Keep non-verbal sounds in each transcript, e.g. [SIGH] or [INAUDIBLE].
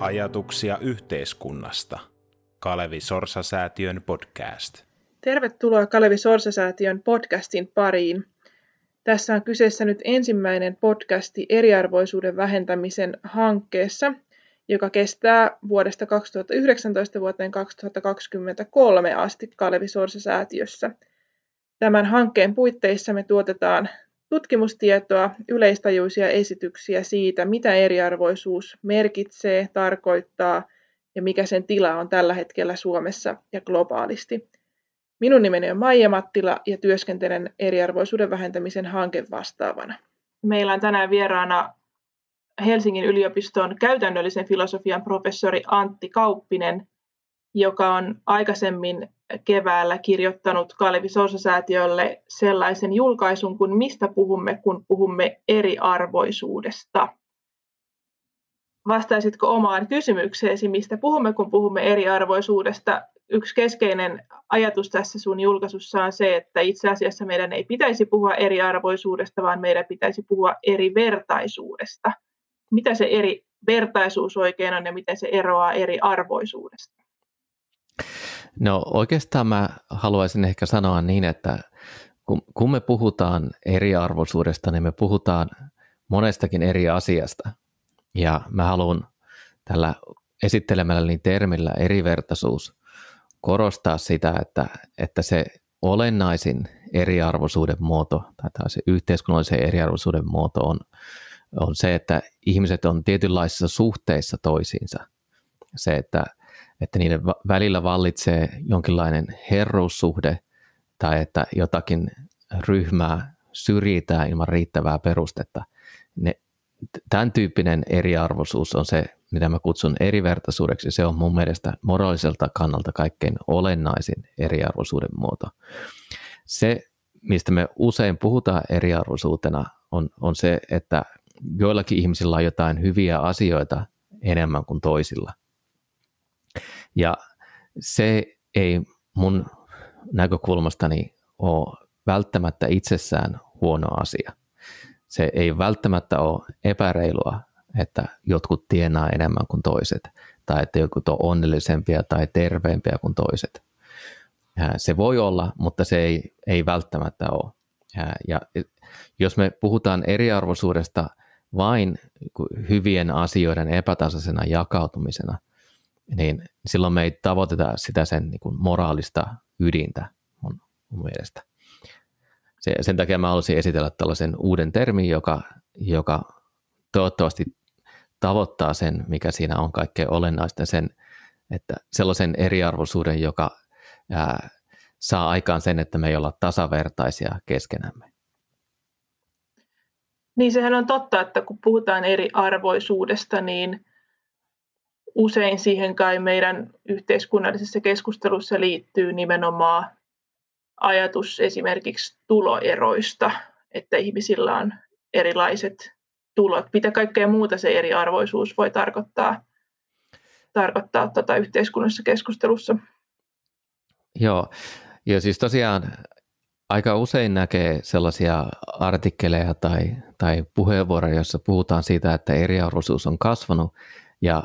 Ajatuksia yhteiskunnasta. Kalevi Sorsa-säätiön podcast. Tervetuloa Kalevi Sorsa-säätiön podcastin pariin. Tässä on kyseessä nyt ensimmäinen podcasti eriarvoisuuden vähentämisen hankkeessa, joka kestää vuodesta 2019 vuoteen 2023 asti Kalevi Sorsa-säätiössä. Tämän hankkeen puitteissa me tuotetaan tutkimustietoa, yleistajuisia esityksiä siitä, mitä eriarvoisuus merkitsee, tarkoittaa ja mikä sen tila on tällä hetkellä Suomessa ja globaalisti. Minun nimeni on Maija Mattila ja työskentelen eriarvoisuuden vähentämisen hankevastaavana. Meillä on tänään vieraana Helsingin yliopiston käytännöllisen filosofian professori Antti Kauppinen, joka on aikaisemmin keväällä kirjoittanut Kalevi Sousa-säätiölle sellaisen julkaisun kuin Mistä puhumme, kun puhumme eriarvoisuudesta. Vastaisitko omaan kysymykseesi, mistä puhumme, kun puhumme eriarvoisuudesta? Yksi keskeinen ajatus tässä sun julkaisussa on se, että itse asiassa meidän ei pitäisi puhua eriarvoisuudesta, vaan meidän pitäisi puhua erivertaisuudesta. Mitä se eri vertaisuus oikein on ja miten se eroaa eri arvoisuudesta? No oikeastaan mä haluaisin ehkä sanoa niin, että kun, kun me puhutaan eriarvoisuudesta, niin me puhutaan monestakin eri asiasta. Ja mä haluan tällä esittelemälläni termillä erivertaisuus korostaa sitä, että, että se olennaisin eriarvoisuuden muoto tai se yhteiskunnallisen eriarvoisuuden muoto on, on se, että ihmiset on tietynlaisissa suhteissa toisiinsa. Se, että että niiden välillä vallitsee jonkinlainen herruussuhde tai että jotakin ryhmää syrjitään ilman riittävää perustetta. Ne, tämän tyyppinen eriarvoisuus on se, mitä mä kutsun erivertaisuudeksi. Se on mun mielestä moraaliselta kannalta kaikkein olennaisin eriarvoisuuden muoto. Se, mistä me usein puhutaan eriarvoisuutena, on, on se, että joillakin ihmisillä on jotain hyviä asioita enemmän kuin toisilla – ja se ei mun näkökulmastani ole välttämättä itsessään huono asia. Se ei välttämättä ole epäreilua, että jotkut tienaa enemmän kuin toiset, tai että jotkut on onnellisempia tai terveempiä kuin toiset. Se voi olla, mutta se ei, ei välttämättä ole. Ja jos me puhutaan eriarvoisuudesta vain hyvien asioiden epätasaisena jakautumisena, niin silloin me ei tavoiteta sitä sen niin kuin moraalista ydintä mun, mun mielestä. Se, sen takia mä haluaisin esitellä tällaisen uuden termin, joka, joka toivottavasti tavoittaa sen, mikä siinä on kaikkein olennaista, sen, että sellaisen eriarvoisuuden, joka ää, saa aikaan sen, että me ei olla tasavertaisia keskenämme. Niin sehän on totta, että kun puhutaan eriarvoisuudesta, niin usein siihen kai meidän yhteiskunnallisessa keskustelussa liittyy nimenomaan ajatus esimerkiksi tuloeroista, että ihmisillä on erilaiset tulot. Mitä kaikkea muuta se eriarvoisuus voi tarkoittaa, tarkoittaa tota yhteiskunnallisessa keskustelussa? Joo, ja siis tosiaan aika usein näkee sellaisia artikkeleja tai, tai puheenvuoroja, joissa puhutaan siitä, että eriarvoisuus on kasvanut ja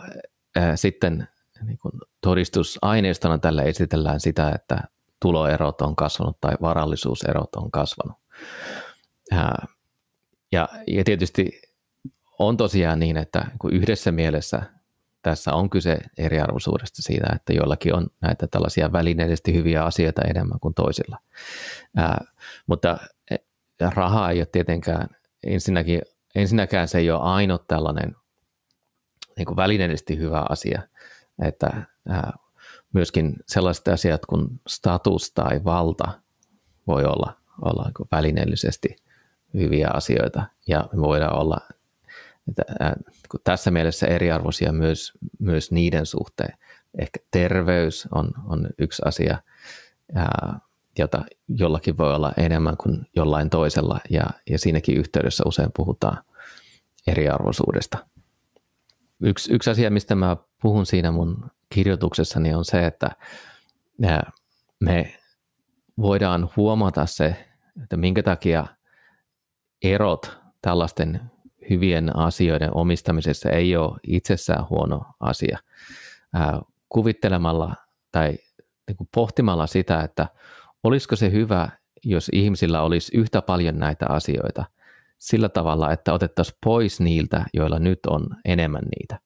sitten niin kuin todistusaineistona tällä esitellään sitä, että tuloerot on kasvanut tai varallisuuserot on kasvanut. Ja, ja tietysti on tosiaan niin, että yhdessä mielessä tässä on kyse eriarvoisuudesta siitä, että joillakin on näitä tällaisia välineellisesti hyviä asioita enemmän kuin toisilla. Ää, mutta e, raha ei ole tietenkään, ensinnäkin, ensinnäkään se ei ole ainut tällainen niin kuin välineellisesti hyvä asia, että ää, myöskin sellaiset asiat kuin status tai valta voi olla, olla niin välineellisesti hyviä asioita. Ja me voidaan olla että, ää, tässä mielessä eriarvoisia myös, myös niiden suhteen. Ehkä terveys on, on yksi asia, ää, jota jollakin voi olla enemmän kuin jollain toisella. Ja, ja siinäkin yhteydessä usein puhutaan eriarvoisuudesta – Yksi, yksi asia, mistä mä puhun siinä mun kirjoituksessani on se, että me voidaan huomata se, että minkä takia erot tällaisten hyvien asioiden omistamisessa ei ole itsessään huono asia. Kuvittelemalla tai niin pohtimalla sitä, että olisiko se hyvä, jos ihmisillä olisi yhtä paljon näitä asioita sillä tavalla, että otettaisiin pois niiltä, joilla nyt on enemmän niitä.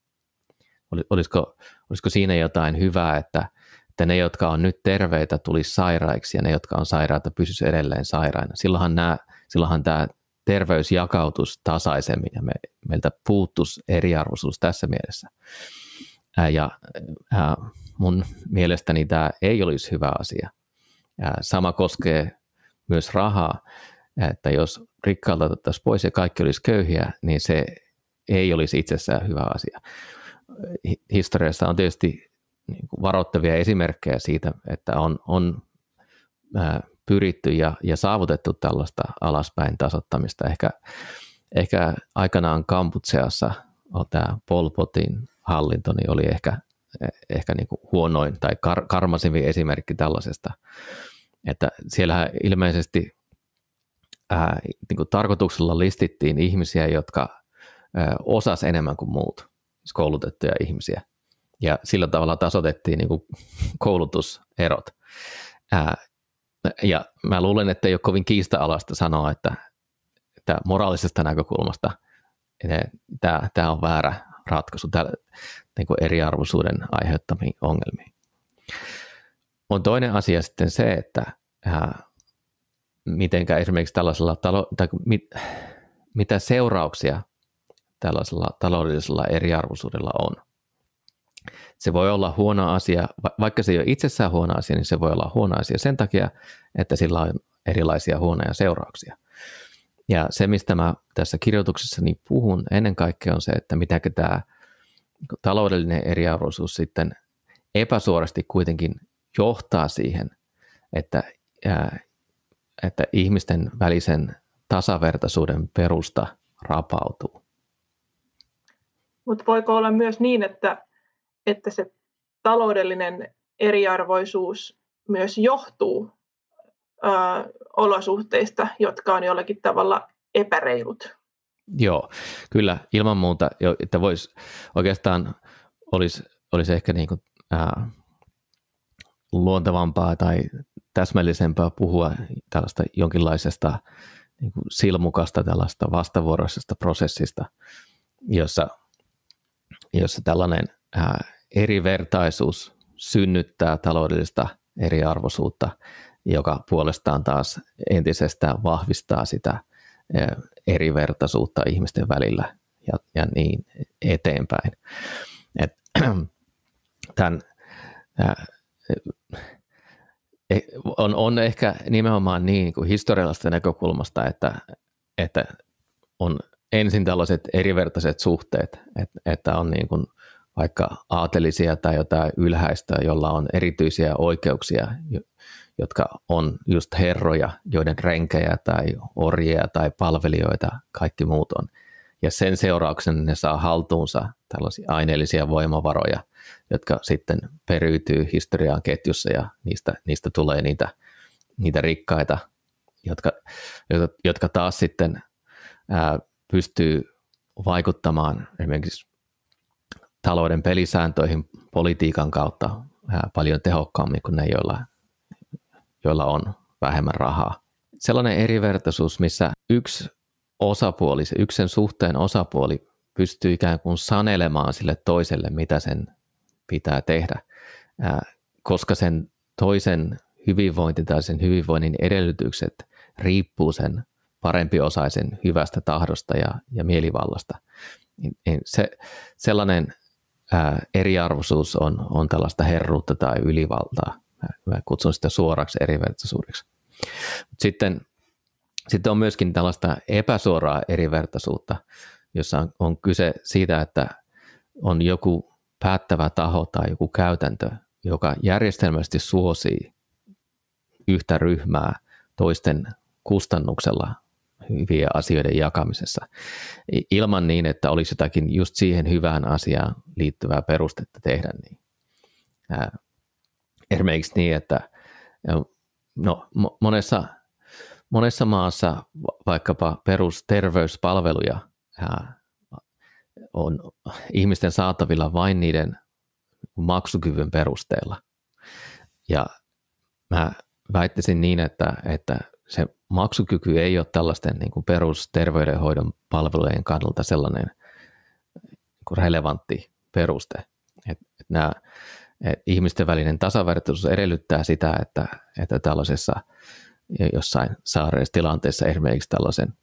Olisiko, olisiko siinä jotain hyvää, että, että ne, jotka on nyt terveitä, tulisi sairaiksi ja ne, jotka on sairaita, pysyisi edelleen sairaina. Silloinhan, nämä, silloinhan tämä terveys jakautus tasaisemmin ja me, meiltä puuttuisi eriarvoisuus tässä mielessä. Ja mun mielestäni tämä ei olisi hyvä asia. Sama koskee myös rahaa, että jos rikkaalta otettaisiin pois ja kaikki olisi köyhiä, niin se ei olisi itsessään hyvä asia. Historiassa on tietysti niin varoittavia esimerkkejä siitä, että on, on pyritty ja, ja saavutettu tällaista alaspäin tasottamista. Ehkä, ehkä aikanaan Kamputseassa tämä Pol Potin hallinto niin oli ehkä, ehkä niin kuin huonoin tai kar, karmasivin esimerkki tällaisesta. Että siellä ilmeisesti ää, niin kuin tarkoituksella listittiin ihmisiä, jotka osas enemmän kuin muut, siis koulutettuja ihmisiä. Ja sillä tavalla tasotettiin niin kuin [LAUGHS] koulutuserot. Ää, ja mä luulen, että ei ole kovin kiista-alasta sanoa, että, että moraalisesta näkökulmasta tämä, on väärä ratkaisu tällä, niin kuin eriarvoisuuden aiheuttamiin ongelmiin. On toinen asia sitten se, että ää, mitenkä esimerkiksi tällaisella, talo, tai mit, mitä seurauksia tällaisella taloudellisella eriarvoisuudella on. Se voi olla huono asia, vaikka se ei ole itsessään huono asia, niin se voi olla huono asia sen takia, että sillä on erilaisia huonoja seurauksia. Ja se, mistä mä tässä kirjoituksessani puhun ennen kaikkea on se, että mitä tämä taloudellinen eriarvoisuus sitten epäsuorasti kuitenkin johtaa siihen, että, että ihmisten välisen tasavertaisuuden perusta rapautuu. Mutta voiko olla myös niin, että että se taloudellinen eriarvoisuus myös johtuu ö, olosuhteista, jotka on jollakin tavalla epäreilut. Joo, kyllä ilman muuta, että voisi oikeastaan olisi, olisi ehkä niin kuin, ää, luontevampaa tai täsmällisempää puhua tällaista jonkinlaisesta niin kuin silmukasta, tällaista vastavuoroisesta prosessista, jossa, jossa tällainen ää, erivertaisuus synnyttää taloudellista eriarvoisuutta, joka puolestaan taas entisestään vahvistaa sitä erivertaisuutta ihmisten välillä ja, ja niin eteenpäin. Et, [CLEARS THROAT] tämän, e, on, on ehkä nimenomaan niin, niin kuin historiallisesta näkökulmasta, että, että on ensin tällaiset erivertaiset suhteet, että, että on niin kuin vaikka aatelisia tai jotain ylhäistä, jolla on erityisiä oikeuksia, jotka on just herroja, joiden renkejä tai orjia tai palvelijoita kaikki muut on. Ja sen seurauksena ne saa haltuunsa tällaisia aineellisia voimavaroja, jotka sitten periytyy historiaan ketjussa ja niistä, niistä tulee niitä, niitä rikkaita, jotka, jotka taas sitten ää, pystyy vaikuttamaan esimerkiksi talouden pelisääntöihin politiikan kautta paljon tehokkaammin kuin ne, joilla, joilla on vähemmän rahaa. Sellainen erivertaisuus, missä yksi osapuoli, se yksen suhteen osapuoli pystyy ikään kuin sanelemaan sille toiselle, mitä sen pitää tehdä, koska sen toisen hyvinvointi tai sen hyvinvoinnin edellytykset riippuu sen parempiosaisen hyvästä tahdosta ja, ja mielivallasta. Se, sellainen ää, eriarvoisuus on, on tällaista herruutta tai ylivaltaa. Mä, mä kutsun sitä suoraksi erivertaisuudeksi. Sitten, sitten on myöskin tällaista epäsuoraa erivertaisuutta, jossa on, on kyse siitä, että on joku päättävä taho tai joku käytäntö, joka järjestelmästi suosii yhtä ryhmää toisten kustannuksella hyvien asioiden jakamisessa ilman niin, että olisi jotakin just siihen hyvään asiaan liittyvää perustetta tehdä niin. esimerkiksi niin, että no, monessa, monessa maassa vaikkapa perusterveyspalveluja on ihmisten saatavilla vain niiden maksukyvyn perusteella. Ja mä väittäisin niin, että, että se maksukyky ei ole tällaisten niin kuin perusterveydenhoidon palvelujen kannalta sellainen niin relevantti peruste. Et, et nämä, et ihmisten välinen tasavertaisuus edellyttää sitä, että, että tällaisessa jossain saareissa tilanteessa esimerkiksi tällaisen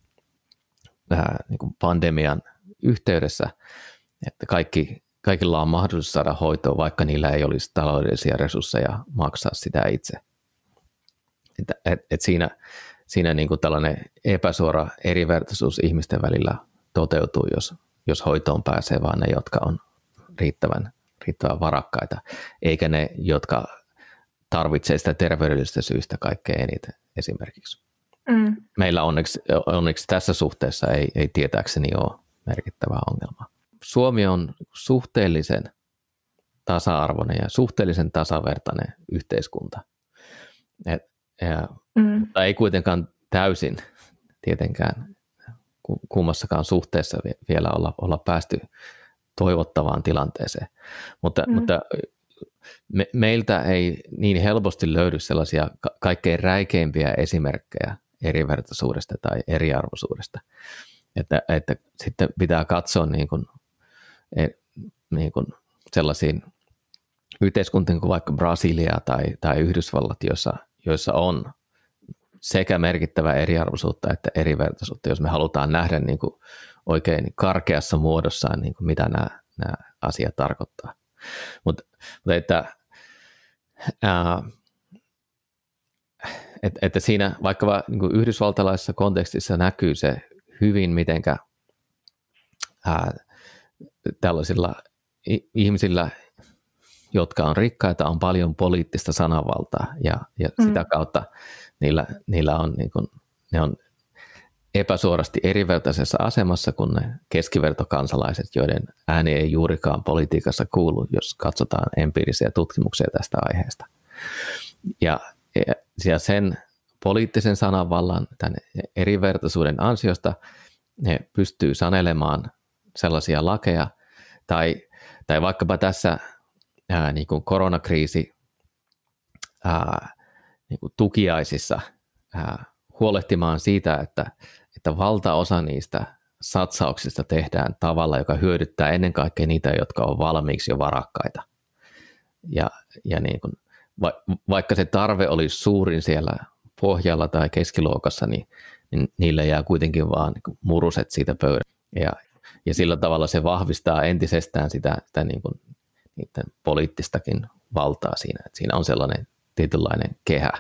vähän niin kuin pandemian yhteydessä, että kaikki, kaikilla on mahdollisuus saada hoitoa, vaikka niillä ei olisi taloudellisia resursseja maksaa sitä itse. Et, et, et siinä siinä niin kuin tällainen epäsuora erivertaisuus ihmisten välillä toteutuu, jos, jos hoitoon pääsee vaan ne, jotka on riittävän, riittävän varakkaita, eikä ne, jotka tarvitsee sitä terveydellisistä syistä kaikkein eniten esimerkiksi. Mm. Meillä onneksi, onneksi tässä suhteessa ei, ei tietääkseni ole merkittävää ongelmaa. Suomi on suhteellisen tasa-arvoinen ja suhteellisen tasavertainen yhteiskunta. Et, ja, mm. ei kuitenkaan täysin tietenkään kummassakaan suhteessa vielä olla, olla päästy toivottavaan tilanteeseen. Mutta, mm. mutta me, meiltä ei niin helposti löydy sellaisia kaikkein räikeimpiä esimerkkejä erivertaisuudesta tai eriarvoisuudesta. Että, että sitten pitää katsoa niin kuin, e, niin kuin sellaisiin yhteiskuntiin kuin vaikka Brasilia tai, tai Yhdysvallat, joissa, joissa on sekä merkittävää eriarvoisuutta että erivertaisuutta, jos me halutaan nähdä niin kuin oikein karkeassa muodossaan, niin kuin mitä nämä, nämä asiat tarkoittaa. Mutta, mutta että, ää, että, että siinä vaikka niin kuin yhdysvaltalaisessa kontekstissa näkyy se hyvin, mitenkä ää, tällaisilla ihmisillä, jotka on rikkaita, on paljon poliittista sananvaltaa ja, ja mm. sitä kautta niillä, niillä on, niin kuin, ne on epäsuorasti erivertaisessa asemassa kuin ne keskivertokansalaiset, joiden ääni ei juurikaan politiikassa kuulu, jos katsotaan empiirisiä tutkimuksia tästä aiheesta. Ja, ja sen poliittisen sananvallan, tämän erivertaisuuden ansiosta ne pystyy sanelemaan sellaisia lakeja, tai, tai vaikkapa tässä ää, niin kuin koronakriisi ää, niin kuin tukiaisissa ää, huolehtimaan siitä, että, että valtaosa niistä satsauksista tehdään tavalla, joka hyödyttää ennen kaikkea niitä, jotka on valmiiksi jo varakkaita. Ja, ja niin kuin, va, vaikka se tarve olisi suurin siellä pohjalla tai keskiluokassa, niin, niin niille jää kuitenkin vaan niin muruset siitä pöydän. Ja, ja sillä tavalla se vahvistaa entisestään sitä, sitä niin kuin, niiden poliittistakin valtaa siinä. Että siinä on sellainen tietynlainen kehä.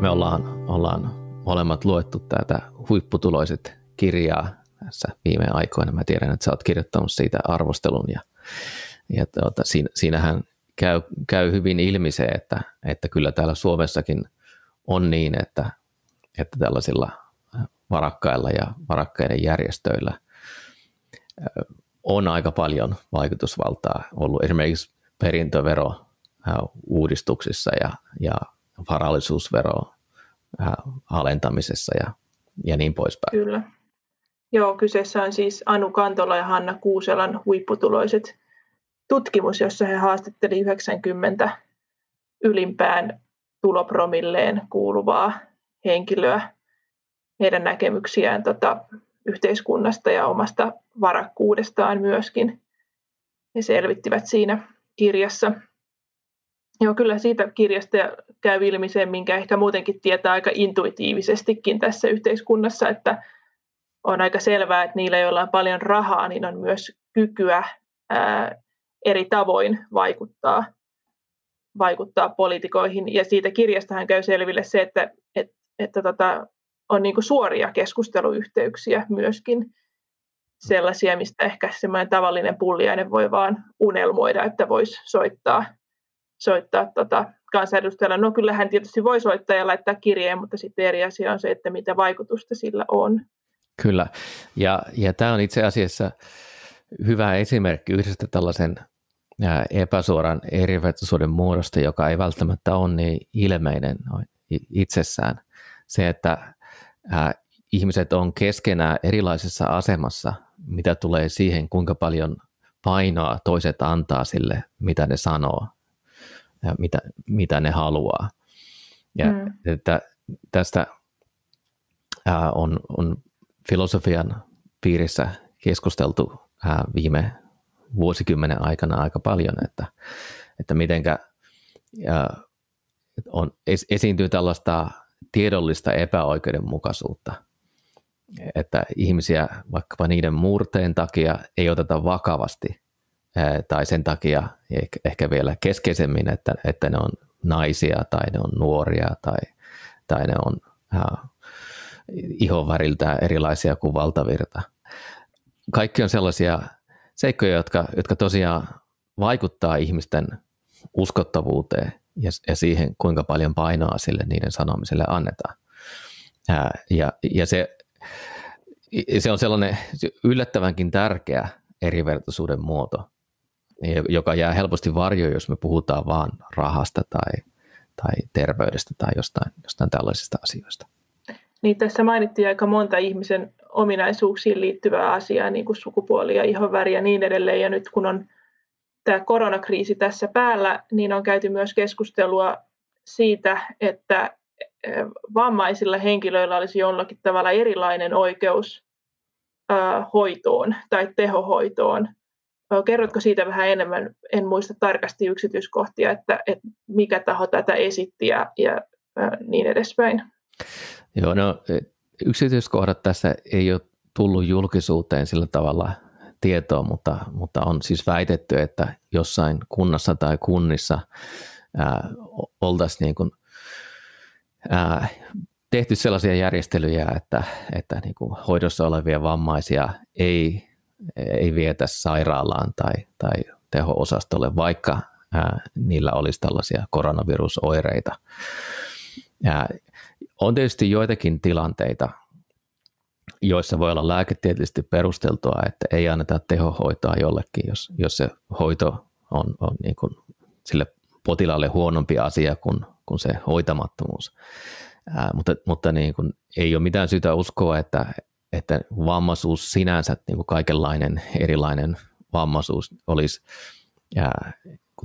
Me ollaan, ollaan molemmat luettu tätä huipputuloiset kirjaa tässä viime aikoina. Mä tiedän, että sä oot kirjoittanut siitä arvostelun ja, ja tuota, siinä, siinähän käy, käy hyvin ilmi se, että, että kyllä täällä Suomessakin on niin, että, että tällaisilla varakkailla ja varakkaiden järjestöillä on aika paljon vaikutusvaltaa ollut. Esimerkiksi perintövero uudistuksissa ja, ja varallisuusvero alentamisessa ja, ja niin poispäin. Kyllä. Joo, kyseessä on siis Anu Kantola ja Hanna Kuuselan huipputuloiset tutkimus, jossa he haastatteli 90 ylimpään tulopromilleen kuuluvaa henkilöä, heidän näkemyksiään tota, yhteiskunnasta ja omasta varakkuudestaan myöskin. He selvittivät siinä kirjassa. Joo, kyllä siitä kirjasta käy ilmi se, minkä ehkä muutenkin tietää aika intuitiivisestikin tässä yhteiskunnassa, että on aika selvää, että niillä, joilla on paljon rahaa, niin on myös kykyä ää, eri tavoin vaikuttaa, vaikuttaa poliitikoihin. Ja siitä kirjastahan käy selville se, että, että, että tota, on niin suoria keskusteluyhteyksiä myöskin sellaisia, mistä ehkä semmoinen tavallinen pulliainen voi vaan unelmoida, että voisi soittaa, soittaa tota kansanedustajalle. No kyllähän tietysti voi soittaa ja laittaa kirjeen, mutta sitten eri asia on se, että mitä vaikutusta sillä on. Kyllä, ja, ja tämä on itse asiassa hyvä esimerkki yhdestä tällaisen epäsuoran erivertaisuuden muodosta, joka ei välttämättä ole niin ilmeinen itsessään. Se, että ihmiset on keskenään erilaisessa asemassa, mitä tulee siihen, kuinka paljon painoa toiset antaa sille, mitä ne sanoo ja mitä, mitä ne haluaa. Ja mm. että tästä ää, on, on filosofian piirissä keskusteltu ää, viime vuosikymmenen aikana aika paljon, että, että mitenkä on, es, esiintyy tällaista tiedollista epäoikeudenmukaisuutta, että ihmisiä vaikkapa niiden murteen takia ei oteta vakavasti tai sen takia ehkä, vielä keskeisemmin, että, että ne on naisia tai ne on nuoria tai, tai ne on äh, ihonväriltä erilaisia kuin valtavirta. Kaikki on sellaisia seikkoja, jotka, jotka tosiaan vaikuttaa ihmisten uskottavuuteen ja, ja siihen, kuinka paljon painoa sille niiden sanomiselle annetaan. Ää, ja, ja se, se on sellainen yllättävänkin tärkeä erivertaisuuden muoto, joka jää helposti varjoon, jos me puhutaan vaan rahasta tai, tai terveydestä tai jostain, jostain tällaisista asioista. Niin tässä mainittiin aika monta ihmisen ominaisuuksiin liittyvää asiaa, niin kuin sukupuoli ja ihonväri ja niin edelleen. Ja nyt kun on tämä koronakriisi tässä päällä, niin on käyty myös keskustelua siitä, että vammaisilla henkilöillä olisi jollakin tavalla erilainen oikeus hoitoon tai tehohoitoon. Kerrotko siitä vähän enemmän? En muista tarkasti yksityiskohtia, että, että mikä taho tätä esitti ja, ja niin edespäin. Joo, no yksityiskohdat tässä ei ole tullut julkisuuteen sillä tavalla tietoa, mutta, mutta on siis väitetty, että jossain kunnassa tai kunnissa oltaisiin niin kuin, ää, tehty sellaisia järjestelyjä, että, että niin kuin hoidossa olevia vammaisia ei, ei vietä sairaalaan tai, tai teho-osastolle, vaikka ää, niillä olisi tällaisia koronavirusoireita. Ja on tietysti joitakin tilanteita, joissa voi olla lääketieteellisesti perusteltua, että ei anneta tehohoitoa jollekin, jos, jos se hoito on, on niin kuin sille potilaalle huonompi asia kuin, kuin se hoitamattomuus. Ää, mutta mutta niin kuin, ei ole mitään syytä uskoa, että, että vammaisuus sinänsä, niin kuin kaikenlainen erilainen vammaisuus olisi ää,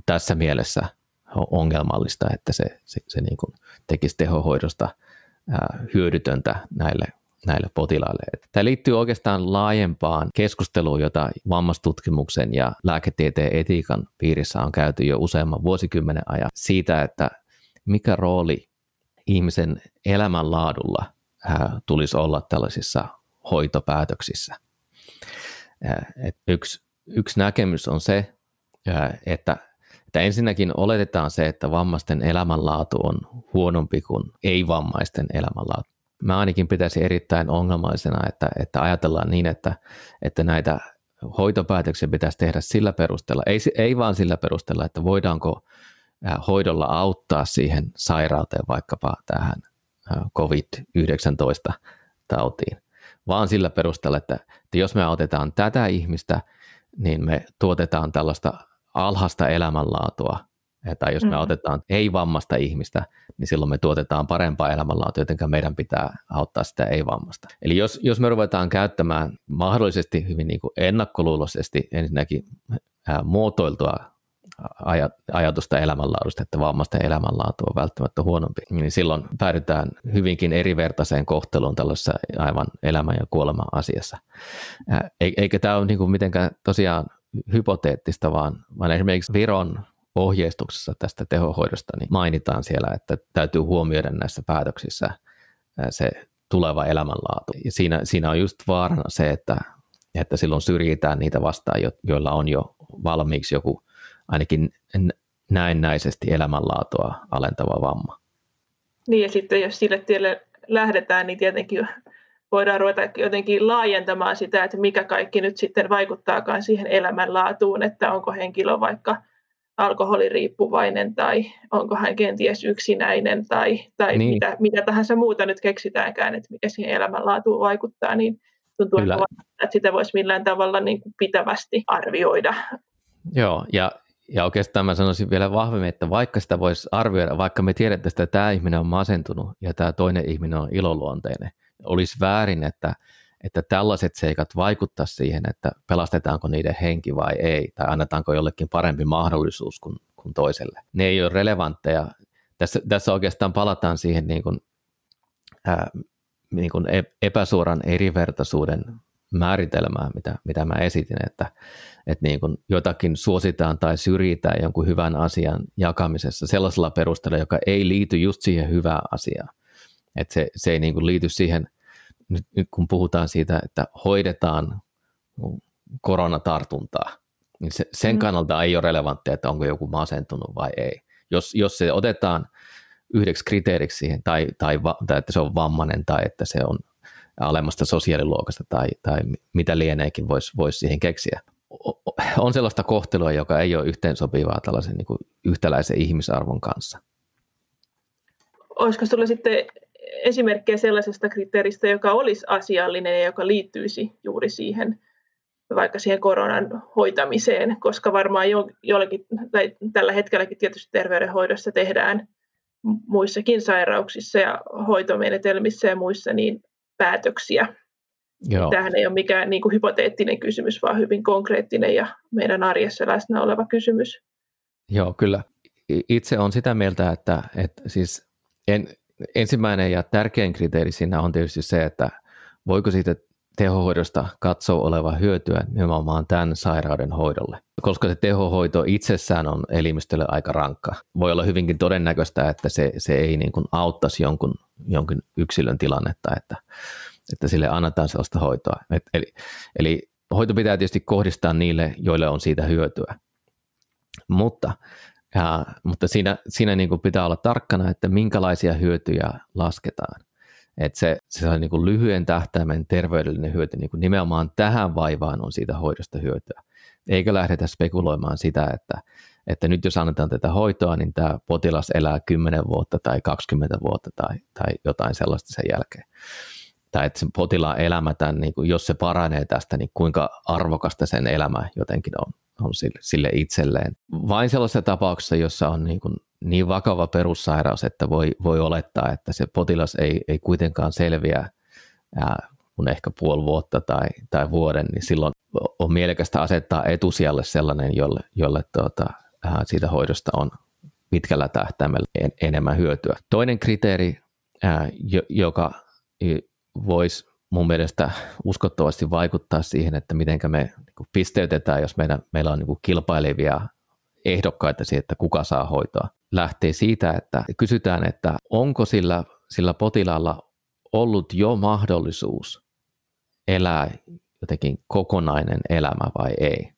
tässä mielessä ongelmallista, että se, se, se niin kuin tekisi tehohoidosta hyödytöntä näille näille potilaille. Tämä liittyy oikeastaan laajempaan keskusteluun, jota vammastutkimuksen ja lääketieteen etiikan piirissä on käyty jo useamman vuosikymmenen ajan siitä, että mikä rooli ihmisen elämänlaadulla tulisi olla tällaisissa hoitopäätöksissä. Yksi, yksi näkemys on se, että, että ensinnäkin oletetaan se, että vammaisten elämänlaatu on huonompi kuin ei-vammaisten elämänlaatu. Mä ainakin pitäisin erittäin ongelmallisena, että, että ajatellaan niin, että, että näitä hoitopäätöksiä pitäisi tehdä sillä perusteella, ei, ei vaan sillä perusteella, että voidaanko hoidolla auttaa siihen sairauteen, vaikkapa tähän COVID-19 tautiin, vaan sillä perusteella, että, että jos me otetaan tätä ihmistä, niin me tuotetaan tällaista alhaista elämänlaatua tai jos me mm. otetaan ei-vammasta ihmistä, niin silloin me tuotetaan parempaa elämänlaatua, joten meidän pitää auttaa sitä ei-vammasta. Eli jos, jos me ruvetaan käyttämään mahdollisesti hyvin niin kuin ennakkoluuloisesti ensinnäkin ää, muotoiltua ajatusta elämänlaadusta, että vammaisten elämänlaatu on välttämättä huonompi, niin silloin päädytään hyvinkin erivertaiseen kohteluun tällaisessa aivan elämän ja kuoleman asiassa. Eikä tämä ole niin kuin mitenkään tosiaan hypoteettista, vaan, vaan esimerkiksi Viron ohjeistuksessa tästä tehohoidosta niin mainitaan siellä, että täytyy huomioida näissä päätöksissä se tuleva elämänlaatu. Ja siinä, siinä on just vaarana se, että, että silloin syrjitään niitä vastaan, joilla on jo valmiiksi joku ainakin näennäisesti elämänlaatua alentava vamma. Niin ja sitten jos sille tielle lähdetään, niin tietenkin voidaan ruveta jotenkin laajentamaan sitä, että mikä kaikki nyt sitten vaikuttaakaan siihen elämänlaatuun, että onko henkilö vaikka – alkoholiriippuvainen tai onko hän kenties yksinäinen tai, tai niin. mitä, mitä tahansa muuta nyt keksitäänkään, että mikä siihen elämänlaatuun vaikuttaa, niin tuntuu, Kyllä. että sitä voisi millään tavalla niin kuin pitävästi arvioida. Joo, ja, ja oikeastaan mä sanoisin vielä vahvemmin, että vaikka sitä voisi arvioida, vaikka me tiedetään, että tämä ihminen on masentunut ja tämä toinen ihminen on iloluonteinen, olisi väärin, että, että tällaiset seikat vaikuttaa siihen, että pelastetaanko niiden henki vai ei, tai annetaanko jollekin parempi mahdollisuus kuin, kuin toiselle. Ne ei ole relevantteja. Tässä, tässä oikeastaan palataan siihen niin kuin, ää, niin kuin e-, epäsuoran erivertaisuuden määritelmää, mitä, mitä mä esitin, että, että niin kuin jotakin suositaan tai syrjitään jonkun hyvän asian jakamisessa sellaisella perusteella, joka ei liity just siihen hyvään asiaan. Että se, se ei niin kuin liity siihen, nyt, nyt kun puhutaan siitä, että hoidetaan koronatartuntaa, niin se, sen mm. kannalta ei ole relevanttia, että onko joku masentunut vai ei. Jos, jos se otetaan yhdeksi kriteeriksi siihen, tai, tai, tai että se on vammainen, tai että se on alemmasta sosiaaliluokasta tai, tai mitä lieneekin voisi vois siihen keksiä. On sellaista kohtelua, joka ei ole yhteensopivaa tällaisen niin kuin yhtäläisen ihmisarvon kanssa. Olisiko sinulla sitten esimerkkejä sellaisesta kriteeristä, joka olisi asiallinen ja joka liittyisi juuri siihen, vaikka siihen koronan hoitamiseen, koska varmaan jo, jollakin, tai tällä hetkelläkin tietysti terveydenhoidossa tehdään muissakin sairauksissa ja hoitomenetelmissä ja muissa, niin päätöksiä. Joo. Tämähän ei ole mikään niin kuin hypoteettinen kysymys, vaan hyvin konkreettinen ja meidän arjessa läsnä oleva kysymys. Joo, kyllä. Itse on sitä mieltä, että, että siis en, ensimmäinen ja tärkein kriteeri siinä on tietysti se, että voiko siitä tehohoidosta katsoa oleva hyötyä nimenomaan tämän sairauden hoidolle. Koska se tehohoito itsessään on elimistölle aika rankka. Voi olla hyvinkin todennäköistä, että se, se ei niin kuin auttaisi jonkun, jonkun yksilön tilannetta, että, että sille annetaan sellaista hoitoa. Et, eli, eli hoito pitää tietysti kohdistaa niille, joille on siitä hyötyä. Mutta, ja, mutta siinä, siinä niin kuin pitää olla tarkkana, että minkälaisia hyötyjä lasketaan. Että se, se on niin kuin lyhyen tähtäimen terveydellinen hyöty, niin kuin nimenomaan tähän vaivaan on siitä hoidosta hyötyä. Eikä lähdetä spekuloimaan sitä, että, että nyt jos annetaan tätä hoitoa, niin tämä potilas elää 10 vuotta tai 20 vuotta tai, tai jotain sellaista sen jälkeen. Tai että sen potilaan elämä, tämän, niin kuin, jos se paranee tästä, niin kuinka arvokasta sen elämä jotenkin on, on sille, sille itselleen. Vain sellaisessa tapauksessa, jossa on niin kuin niin vakava perussairaus, että voi, voi olettaa, että se potilas ei, ei kuitenkaan selviä ää, kun ehkä puoli vuotta tai, tai vuoden, niin silloin on mielekästä asettaa etusijalle sellainen, jolle, jolle tuota, ää, siitä hoidosta on pitkällä tähtäimellä en, enemmän hyötyä. Toinen kriteeri, ää, joka voisi mun mielestä uskottavasti vaikuttaa siihen, että miten me niin pisteytetään, jos meidän, meillä on niin kilpailevia ehdokkaita siihen, että kuka saa hoitoa, lähtee siitä, että kysytään, että onko sillä, sillä potilaalla ollut jo mahdollisuus elää jotenkin kokonainen elämä vai ei.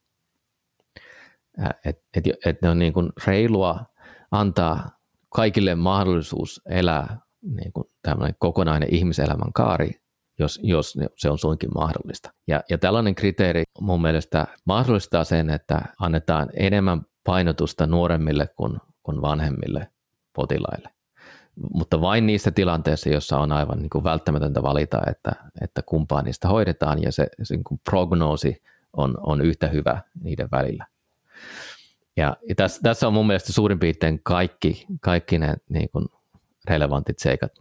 Että et, et ne on niin kuin reilua antaa kaikille mahdollisuus elää niin kuin tämmöinen kokonainen ihmiselämän kaari, jos, jos se on suinkin mahdollista. Ja, ja tällainen kriteeri mun mielestä mahdollistaa sen, että annetaan enemmän painotusta nuoremmille kuin, kuin vanhemmille potilaille. Mutta vain niissä tilanteissa, joissa on aivan niin kuin välttämätöntä valita, että, että kumpaa niistä hoidetaan ja se, se niin kuin prognoosi on, on yhtä hyvä niiden välillä. Ja, ja tässä, tässä on mun mielestä suurin piirtein kaikki, kaikki ne niin kuin relevantit seikat.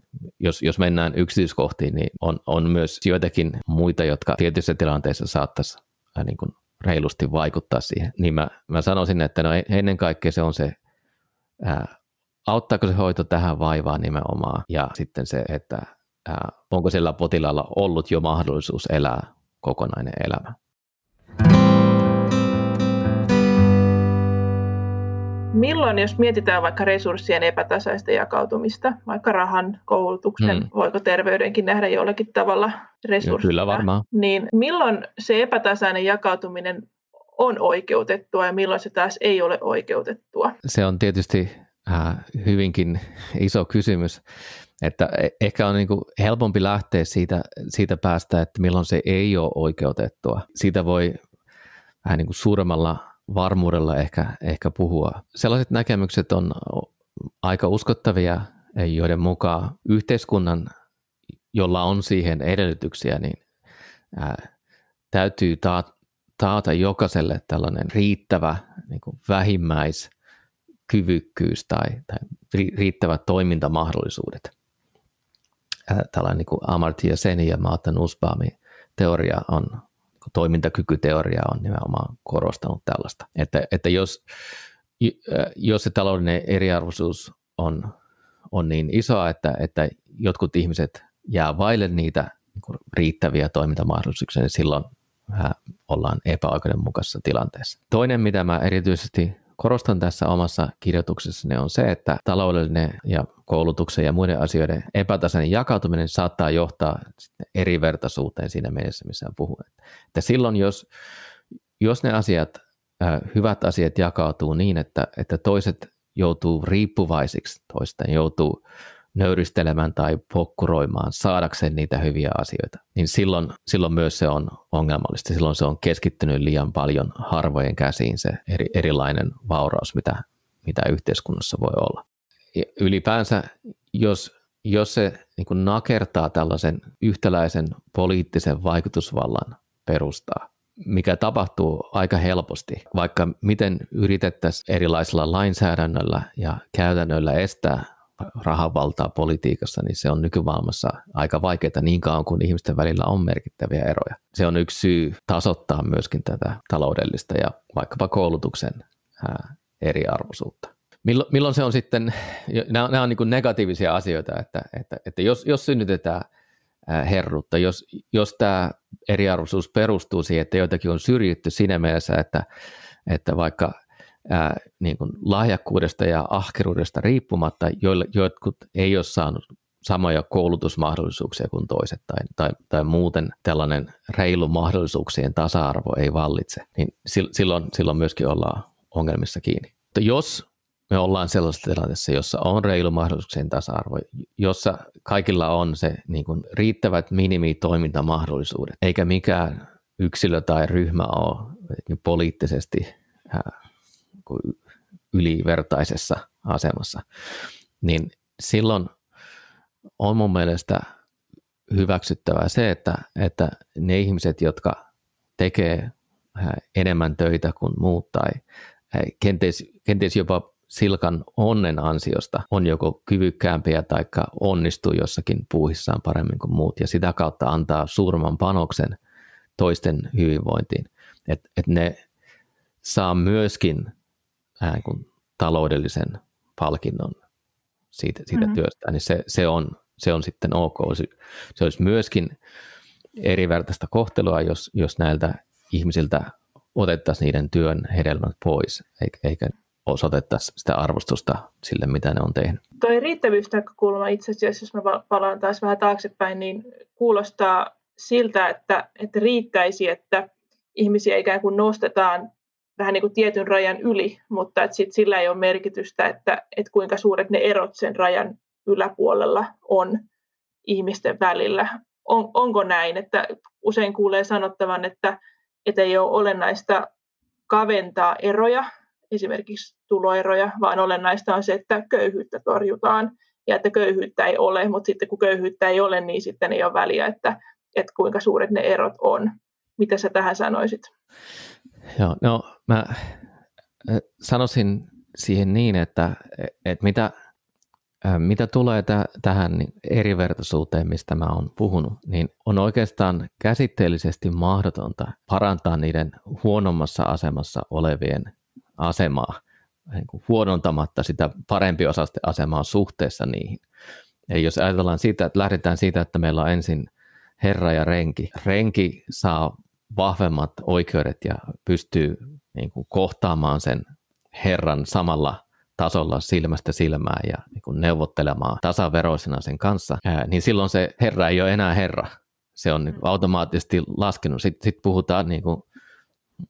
Jos, jos mennään yksityiskohtiin, niin on, on myös joitakin muita, jotka tietyissä tilanteissa saattaisi äh, niin kuin reilusti vaikuttaa siihen. Niin mä, mä sanoisin, että no ennen kaikkea se on se, ää, auttaako se hoito tähän vaivaan nimenomaan, ja sitten se, että ää, onko sillä potilaalla ollut jo mahdollisuus elää kokonainen elämä. Milloin, jos mietitään vaikka resurssien epätasaista jakautumista, vaikka rahan, koulutuksen, hmm. voiko terveydenkin nähdä jollakin tavalla resursseja, Kyllä varmaan. niin milloin se epätasainen jakautuminen on oikeutettua ja milloin se taas ei ole oikeutettua? Se on tietysti äh, hyvinkin iso kysymys. Että e- ehkä on niin helpompi lähteä siitä, siitä päästä, että milloin se ei ole oikeutettua. Siitä voi vähän niin kuin suuremmalla varmuudella ehkä, ehkä puhua. Sellaiset näkemykset on aika uskottavia, joiden mukaan yhteiskunnan, jolla on siihen edellytyksiä, niin ää, täytyy taata, taata jokaiselle tällainen riittävä niin kuin vähimmäiskyvykkyys tai, tai riittävät toimintamahdollisuudet. tällainen niin kuin Amartya Sen ja Mata Nussbaumin teoria on, toimintakykyteoria on nimenomaan korostanut tällaista. Että, että jos, jos se taloudellinen eriarvoisuus on, on niin iso, että, että jotkut ihmiset jää vaille niitä niin riittäviä toimintamahdollisuuksia, niin silloin ollaan epäoikeudenmukaisessa tilanteessa. Toinen, mitä mä erityisesti korostan tässä omassa kirjoituksessani on se, että taloudellinen ja koulutuksen ja muiden asioiden epätasainen jakautuminen saattaa johtaa erivertaisuuteen siinä mielessä, missä puhun. Että silloin, jos, jos ne asiat, hyvät asiat jakautuu niin, että, että toiset joutuu riippuvaisiksi toisten, joutuu nöyristelemään tai pokkuroimaan saadakseen niitä hyviä asioita, niin silloin, silloin myös se on ongelmallista. Silloin se on keskittynyt liian paljon harvojen käsiin se eri, erilainen vauraus, mitä, mitä yhteiskunnassa voi olla. Ja ylipäänsä, jos, jos se niin nakertaa tällaisen yhtäläisen poliittisen vaikutusvallan perustaa, mikä tapahtuu aika helposti, vaikka miten yritettäisiin erilaisilla lainsäädännöllä ja käytännöillä estää rahavaltaa politiikassa, niin se on nykymaailmassa aika vaikeaa niin kauan kuin ihmisten välillä on merkittäviä eroja. Se on yksi syy tasoittaa myöskin tätä taloudellista ja vaikkapa koulutuksen eriarvoisuutta. Milloin, se on sitten, nämä on niin negatiivisia asioita, että, että, että jos, jos synnytetään herrutta, jos, jos tämä eriarvoisuus perustuu siihen, että joitakin on syrjitty siinä mielessä, että, että vaikka ää, niin kuin lahjakkuudesta ja ahkeruudesta riippumatta, joille, jotkut ei ole saanut samoja koulutusmahdollisuuksia kuin toiset tai, tai, tai muuten tällainen reilu mahdollisuuksien tasa-arvo ei vallitse, niin silloin, silloin myöskin ollaan ongelmissa kiinni. Mutta jos me ollaan sellaisessa tilanteessa, jossa on reilu mahdollisuuksien tasa-arvo, jossa kaikilla on se niin kuin riittävät minimitoimintamahdollisuudet, eikä mikään yksilö tai ryhmä ole poliittisesti ylivertaisessa asemassa, niin silloin on mun mielestä hyväksyttävää se, että, että ne ihmiset, jotka tekee enemmän töitä kuin muut tai kenties, kenties jopa silkan onnen ansiosta on joko kyvykkäämpiä tai onnistuu jossakin puuhissaan paremmin kuin muut ja sitä kautta antaa suurman panoksen toisten hyvinvointiin. Että et ne saa myöskin äh, kuin taloudellisen palkinnon siitä, siitä mm-hmm. työstä, niin se, se, on, se on sitten ok. Se, se olisi myöskin erivertaista kohtelua, jos, jos näiltä ihmisiltä otettaisiin niiden työn hedelmät pois, eikä, eikä osoitettaisiin sitä arvostusta sille, mitä ne on tehnyt. Tuo riittävyysnäkökulma itse asiassa, jos mä palaan taas vähän taaksepäin, niin kuulostaa siltä, että, että riittäisi, että ihmisiä ikään kuin nostetaan vähän niin kuin tietyn rajan yli, mutta että sit sillä ei ole merkitystä, että, että kuinka suuret ne erot sen rajan yläpuolella on ihmisten välillä. On, onko näin, että usein kuulee sanottavan, että, että ei ole olennaista kaventaa eroja, esimerkiksi tuloeroja, vaan olennaista on se, että köyhyyttä torjutaan ja että köyhyyttä ei ole, mutta sitten kun köyhyyttä ei ole, niin sitten ei ole väliä, että, että kuinka suuret ne erot on. Mitä sä tähän sanoisit? Joo, no mä sanoisin siihen niin, että, että mitä, mitä tulee t- tähän erivertaisuuteen, mistä mä oon puhunut, niin on oikeastaan käsitteellisesti mahdotonta parantaa niiden huonommassa asemassa olevien asemaa, niin kuin huonontamatta sitä parempi osasten asemaa suhteessa niihin. Ja jos ajatellaan siitä, että lähdetään siitä, että meillä on ensin herra ja renki. Renki saa vahvemmat oikeudet ja pystyy niin kuin kohtaamaan sen Herran samalla tasolla silmästä silmään ja niin kuin neuvottelemaan tasaveroisena sen kanssa, ää, niin silloin se Herra ei ole enää Herra. Se on niin kuin automaattisesti laskenut. Sitten sit puhutaan niin kuin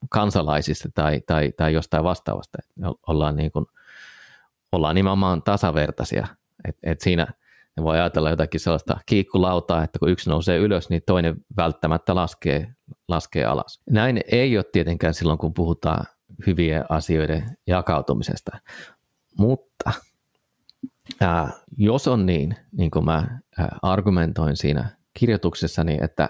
kansalaisista tai, tai, tai jostain vastaavasta. Ollaan, niin kuin, ollaan nimenomaan tasavertaisia. Et, et siinä – ne voi ajatella jotakin sellaista kiikkulautaa, että kun yksi nousee ylös, niin toinen välttämättä laskee, laskee alas. Näin ei ole tietenkään silloin, kun puhutaan hyvien asioiden jakautumisesta. Mutta ää, jos on niin, niin kuin mä ää, argumentoin siinä kirjoituksessani, että,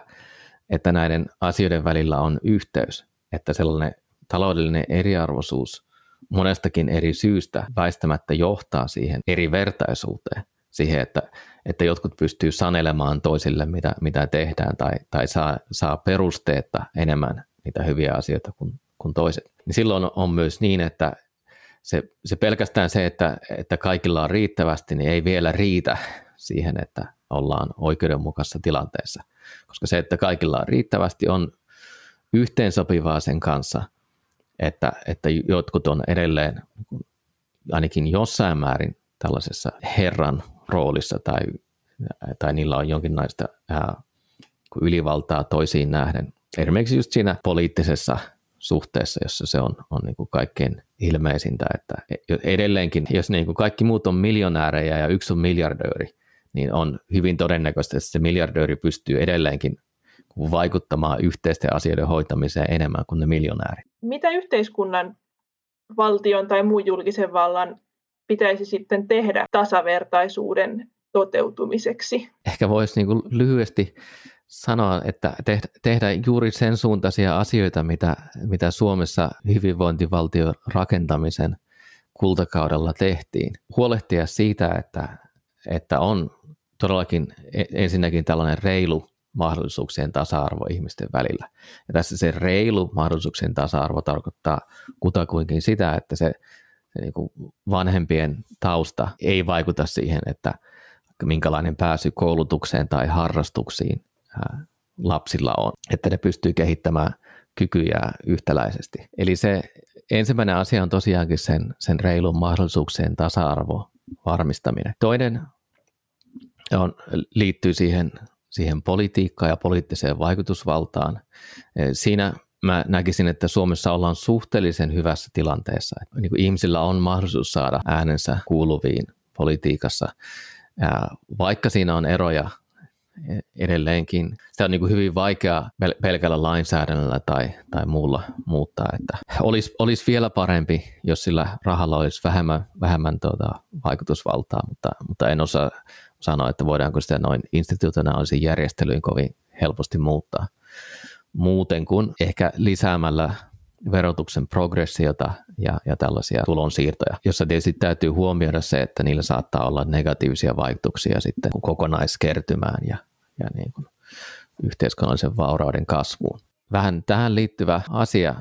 että näiden asioiden välillä on yhteys, että sellainen taloudellinen eriarvoisuus monestakin eri syystä väistämättä johtaa siihen erivertaisuuteen, siihen, että, että jotkut pystyy sanelemaan toisille, mitä, mitä tehdään, tai, tai saa, saa perusteetta enemmän niitä hyviä asioita kuin, kuin toiset. Niin silloin on myös niin, että se, se pelkästään se, että, että kaikilla on riittävästi, niin ei vielä riitä siihen, että ollaan oikeudenmukaisessa tilanteessa. Koska se, että kaikilla on riittävästi, on yhteensopivaa sen kanssa, että, että jotkut on edelleen ainakin jossain määrin tällaisessa herran roolissa tai, tai niillä on jonkinlaista ää, ylivaltaa toisiin nähden. Esimerkiksi just siinä poliittisessa suhteessa, jossa se on, on niin kuin kaikkein ilmeisintä, että edelleenkin, jos niin kuin kaikki muut on miljonäärejä ja yksi on miljardööri, niin on hyvin todennäköistä, että se miljardööri pystyy edelleenkin vaikuttamaan yhteisten asioiden hoitamiseen enemmän kuin ne miljonäärit. Mitä yhteiskunnan, valtion tai muun julkisen vallan pitäisi sitten tehdä tasavertaisuuden toteutumiseksi? Ehkä voisi niin lyhyesti sanoa, että tehdä, juuri sen suuntaisia asioita, mitä, mitä Suomessa hyvinvointivaltion rakentamisen kultakaudella tehtiin. Huolehtia siitä, että, että on todellakin e, ensinnäkin tällainen reilu mahdollisuuksien tasa-arvo ihmisten välillä. Ja tässä se reilu mahdollisuuksien tasa-arvo tarkoittaa kutakuinkin sitä, että se, niin kuin vanhempien tausta ei vaikuta siihen, että minkälainen pääsy koulutukseen tai harrastuksiin lapsilla on, että ne pystyy kehittämään kykyjä yhtäläisesti. Eli se ensimmäinen asia on tosiaankin sen, sen reilun mahdollisuuksien tasa-arvo varmistaminen. Toinen on, liittyy siihen, siihen politiikkaan ja poliittiseen vaikutusvaltaan. Siinä mä näkisin, että Suomessa ollaan suhteellisen hyvässä tilanteessa. Niin kuin ihmisillä on mahdollisuus saada äänensä kuuluviin politiikassa, vaikka siinä on eroja edelleenkin. Sitä on niin kuin hyvin vaikea pelkällä lainsäädännöllä tai, tai muulla muuttaa. Että olisi, olisi vielä parempi, jos sillä rahalla olisi vähemmän, vähemmän tuota, vaikutusvaltaa, mutta, mutta en osaa sanoa, että voidaanko sitä noin institutionaalisiin järjestelyin kovin helposti muuttaa. Muuten kuin ehkä lisäämällä verotuksen progressiota ja, ja tällaisia tulonsiirtoja, jossa tietysti täytyy huomioida se, että niillä saattaa olla negatiivisia vaikutuksia sitten kokonaiskertymään ja, ja niin kuin yhteiskunnallisen vaurauden kasvuun. Vähän tähän liittyvä asia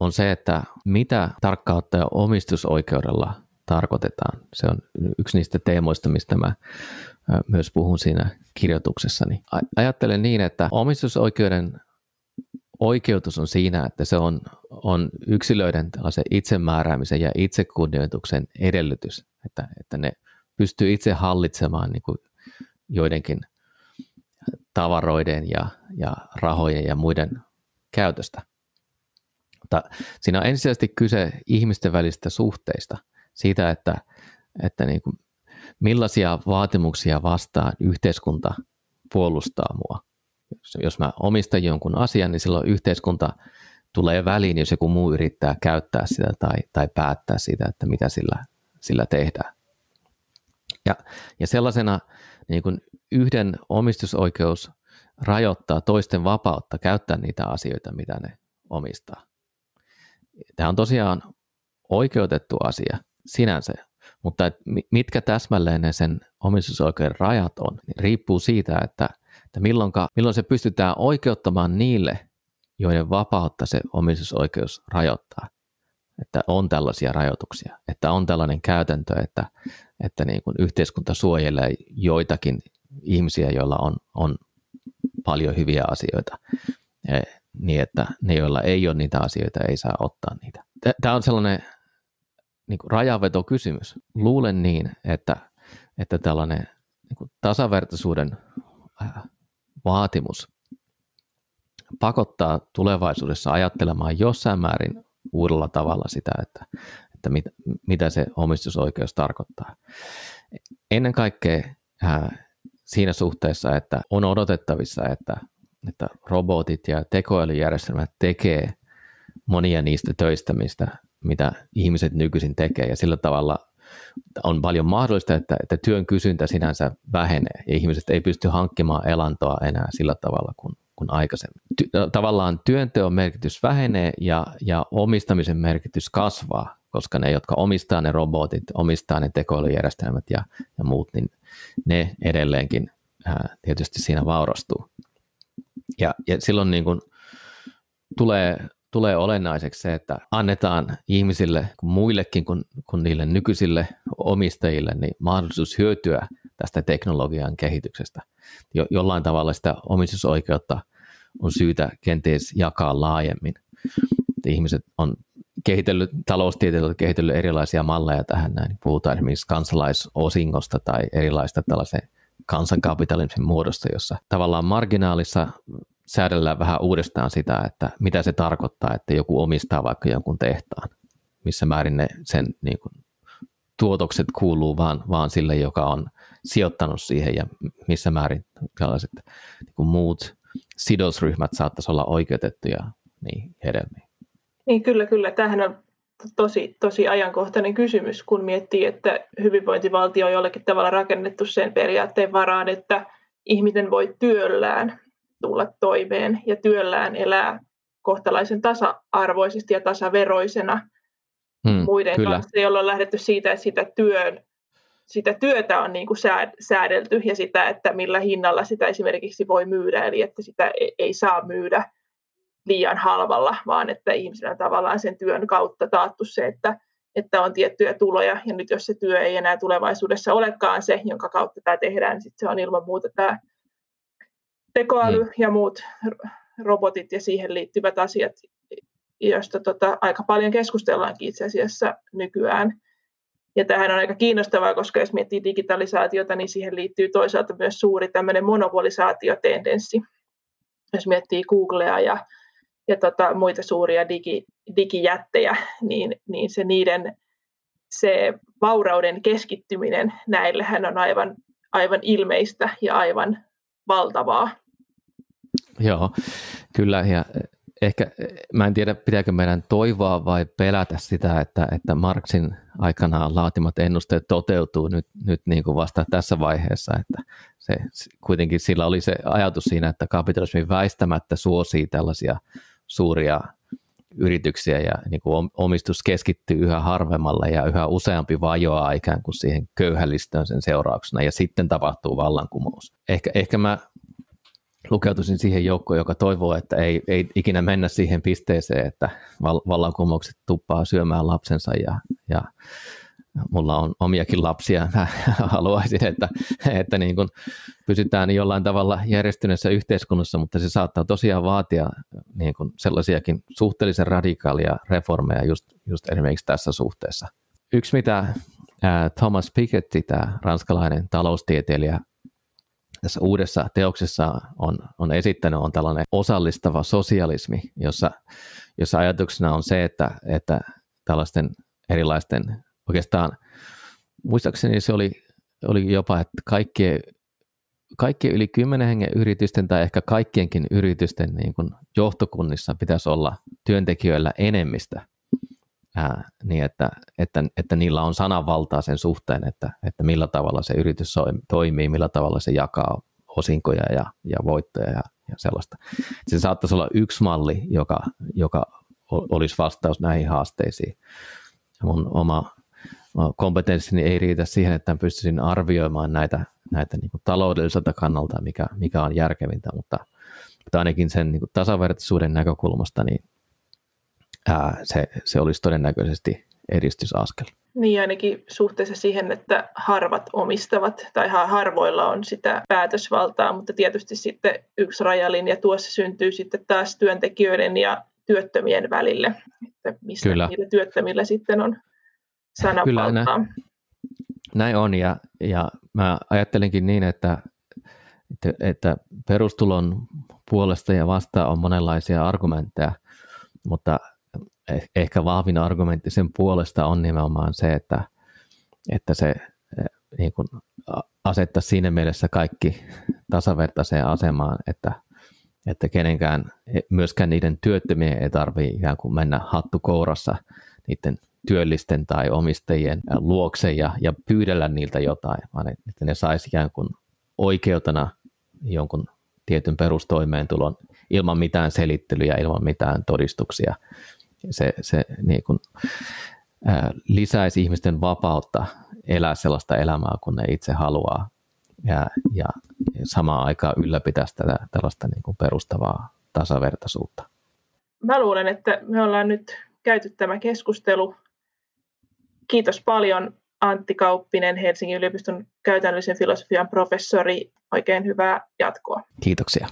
on se, että mitä tarkkaan ottaen omistusoikeudella tarkoitetaan. Se on yksi niistä teemoista, mistä mä myös puhun siinä kirjoituksessani. Ajattelen niin, että omistusoikeuden oikeutus on siinä, että se on, on yksilöiden itsemääräämisen ja itsekunnioituksen edellytys, että, että ne pystyy itse hallitsemaan niin kuin joidenkin tavaroiden ja, ja rahojen ja muiden käytöstä. Mutta siinä on ensisijaisesti kyse ihmisten välistä suhteista, siitä, että, että niin kuin millaisia vaatimuksia vastaan yhteiskunta puolustaa mua jos mä omistan jonkun asian, niin silloin yhteiskunta tulee väliin, jos joku muu yrittää käyttää sitä tai, tai päättää sitä, että mitä sillä, sillä tehdään. Ja, ja sellaisena niin kuin yhden omistusoikeus rajoittaa toisten vapautta käyttää niitä asioita, mitä ne omistaa. Tämä on tosiaan oikeutettu asia sinänsä, mutta mitkä täsmälleen ne sen omistusoikeuden rajat on, niin riippuu siitä, että – että milloinka, milloin se pystytään oikeuttamaan niille, joiden vapautta se omistusoikeus rajoittaa. Että on tällaisia rajoituksia, että on tällainen käytäntö, että, että niin kuin yhteiskunta suojelee joitakin ihmisiä, joilla on, on paljon hyviä asioita, e, niin että ne, joilla ei ole niitä asioita, ei saa ottaa niitä. Tämä on sellainen niin kuin rajavetokysymys. Luulen niin, että, että tällainen niin kuin tasavertaisuuden vaatimus pakottaa tulevaisuudessa ajattelemaan jossain määrin uudella tavalla sitä, että, että mit, mitä se omistusoikeus tarkoittaa. Ennen kaikkea ää, siinä suhteessa, että on odotettavissa, että, että robotit ja tekoälyjärjestelmät tekee monia niistä töistä, mistä, mitä ihmiset nykyisin tekee, ja sillä tavalla on paljon mahdollista, että, että työn kysyntä sinänsä vähenee ja ihmiset ei pysty hankkimaan elantoa enää sillä tavalla kuin, kuin aikaisemmin. Ty, tavallaan työnteon merkitys vähenee ja, ja omistamisen merkitys kasvaa, koska ne, jotka omistaa ne robotit, omistaa ne tekoälyjärjestelmät ja, ja muut, niin ne edelleenkin ää, tietysti siinä vaurastuu. Ja, ja silloin niin kuin tulee, tulee olennaiseksi se, että annetaan ihmisille, muillekin kuin, kuin niille nykyisille omistajille, niin mahdollisuus hyötyä tästä teknologian kehityksestä. Jo, jollain tavalla sitä omistusoikeutta on syytä kenties jakaa laajemmin. Ihmiset on kehitellyt, taloustieteet on kehitellyt erilaisia malleja tähän näin. Puhutaan esimerkiksi kansalaisosingosta tai erilaista tällaisen kansankapitalismin muodosta, jossa tavallaan marginaalissa säädellään vähän uudestaan sitä, että mitä se tarkoittaa, että joku omistaa vaikka jonkun tehtaan, missä määrin ne sen niin kuin, tuotokset kuuluu vaan, vaan sille, joka on sijoittanut siihen ja missä määrin tällaiset niin kuin muut sidosryhmät saattaisi olla oikeutettuja niin hedelmiin. Niin kyllä, kyllä. Tämähän on tosi, tosi ajankohtainen kysymys, kun miettii, että hyvinvointivaltio on jollakin tavalla rakennettu sen periaatteen varaan, että ihminen voi työllään tulla toimeen ja työllään elää kohtalaisen tasa-arvoisesti ja tasaveroisena hmm, muiden kyllä. kanssa, jolloin on lähdetty siitä, että sitä, työn, sitä työtä on niin kuin säädelty ja sitä, että millä hinnalla sitä esimerkiksi voi myydä, eli että sitä ei saa myydä liian halvalla, vaan että ihmisillä on tavallaan sen työn kautta taattu se, että, että on tiettyjä tuloja, ja nyt jos se työ ei enää tulevaisuudessa olekaan se, jonka kautta tämä tehdään, niin sitten se on ilman muuta tämä tekoäly mm. ja muut robotit ja siihen liittyvät asiat, joista tota, aika paljon keskustellaankin itse asiassa nykyään. Ja tämähän on aika kiinnostavaa, koska jos miettii digitalisaatiota, niin siihen liittyy toisaalta myös suuri tämmöinen monopolisaatiotendenssi. Jos miettii Googlea ja ja tota, muita suuria digi, digijättejä, niin, niin se niiden se vaurauden keskittyminen näillehän on aivan, aivan ilmeistä ja aivan valtavaa. [LAUGHS] Joo, kyllä. Ja ehkä, mä en tiedä, pitääkö meidän toivoa vai pelätä sitä, että, että Marksin aikanaan laatimat ennusteet toteutuu nyt, nyt niin kuin vasta tässä vaiheessa, että se, kuitenkin sillä oli se ajatus siinä, että kapitalismi väistämättä suosii tällaisia suuria yrityksiä ja niin kuin omistus keskittyy yhä harvemmalle ja yhä useampi vajoaa ikään kuin siihen köyhällistöön sen seurauksena ja sitten tapahtuu vallankumous. Ehkä, ehkä mä lukeutuisin siihen joukkoon, joka toivoo, että ei, ei ikinä mennä siihen pisteeseen, että vallankumoukset tuppaa syömään lapsensa ja, ja mulla on omiakin lapsia, mä [LAUGHS] haluaisin, että, että niin kuin pysytään jollain tavalla järjestyneessä yhteiskunnassa, mutta se saattaa tosiaan vaatia niin kuin sellaisiakin suhteellisen radikaalia reformeja just, just esimerkiksi tässä suhteessa. Yksi, mitä Thomas Piketty, tämä ranskalainen taloustieteilijä, tässä uudessa teoksessa on, on esittänyt, on tällainen osallistava sosialismi, jossa, jossa ajatuksena on se, että, että tällaisten erilaisten oikeastaan muistaakseni se oli, oli jopa, että kaikkien, kaikkien yli kymmenen hengen yritysten tai ehkä kaikkienkin yritysten niin kuin johtokunnissa pitäisi olla työntekijöillä enemmistä, ää, niin että, että, että niillä on sananvaltaa sen suhteen, että, että millä tavalla se yritys toimii, millä tavalla se jakaa osinkoja ja, ja voittoja ja, ja sellaista. Se saattaisi olla yksi malli, joka, joka olisi vastaus näihin haasteisiin. Mun oma kompetenssini ei riitä siihen, että pystyisin arvioimaan näitä, näitä niin taloudelliselta kannalta, mikä, mikä on järkevintä, mutta, mutta ainakin sen niin tasavertaisuuden näkökulmasta niin ää, se, se olisi todennäköisesti edistysaskel. Niin ainakin suhteessa siihen, että harvat omistavat tai harvoilla on sitä päätösvaltaa, mutta tietysti sitten yksi rajalinja tuossa syntyy sitten taas työntekijöiden ja työttömien välille, että mistä Kyllä. niillä työttömillä sitten on Kyllä näin, näin on ja, ja mä ajattelinkin niin, että, että, että perustulon puolesta ja vastaan on monenlaisia argumentteja, mutta ehkä vahvin argumentti sen puolesta on nimenomaan se, että, että se eh, niin kuin asettaa siinä mielessä kaikki [LAUGHS] tasavertaiseen asemaan, että, että kenenkään, eh, myöskään niiden työttömien ei tarvitse ikään kuin mennä hattu kourassa niiden työllisten tai omistajien luokse ja, ja pyydellä niiltä jotain, vaan että ne saisi ikään kuin oikeutena jonkun tietyn perustoimeentulon ilman mitään selittelyjä, ilman mitään todistuksia. Se, se niin kuin, ää, lisäisi ihmisten vapautta elää sellaista elämää, kun ne itse haluaa. ja, ja samaan aikaan ylläpitäisi tätä tällaista niin kuin perustavaa tasavertaisuutta. Mä luulen, että me ollaan nyt käyty tämä keskustelu. Kiitos paljon Antti Kauppinen, Helsingin yliopiston käytännöllisen filosofian professori. Oikein hyvää jatkoa. Kiitoksia.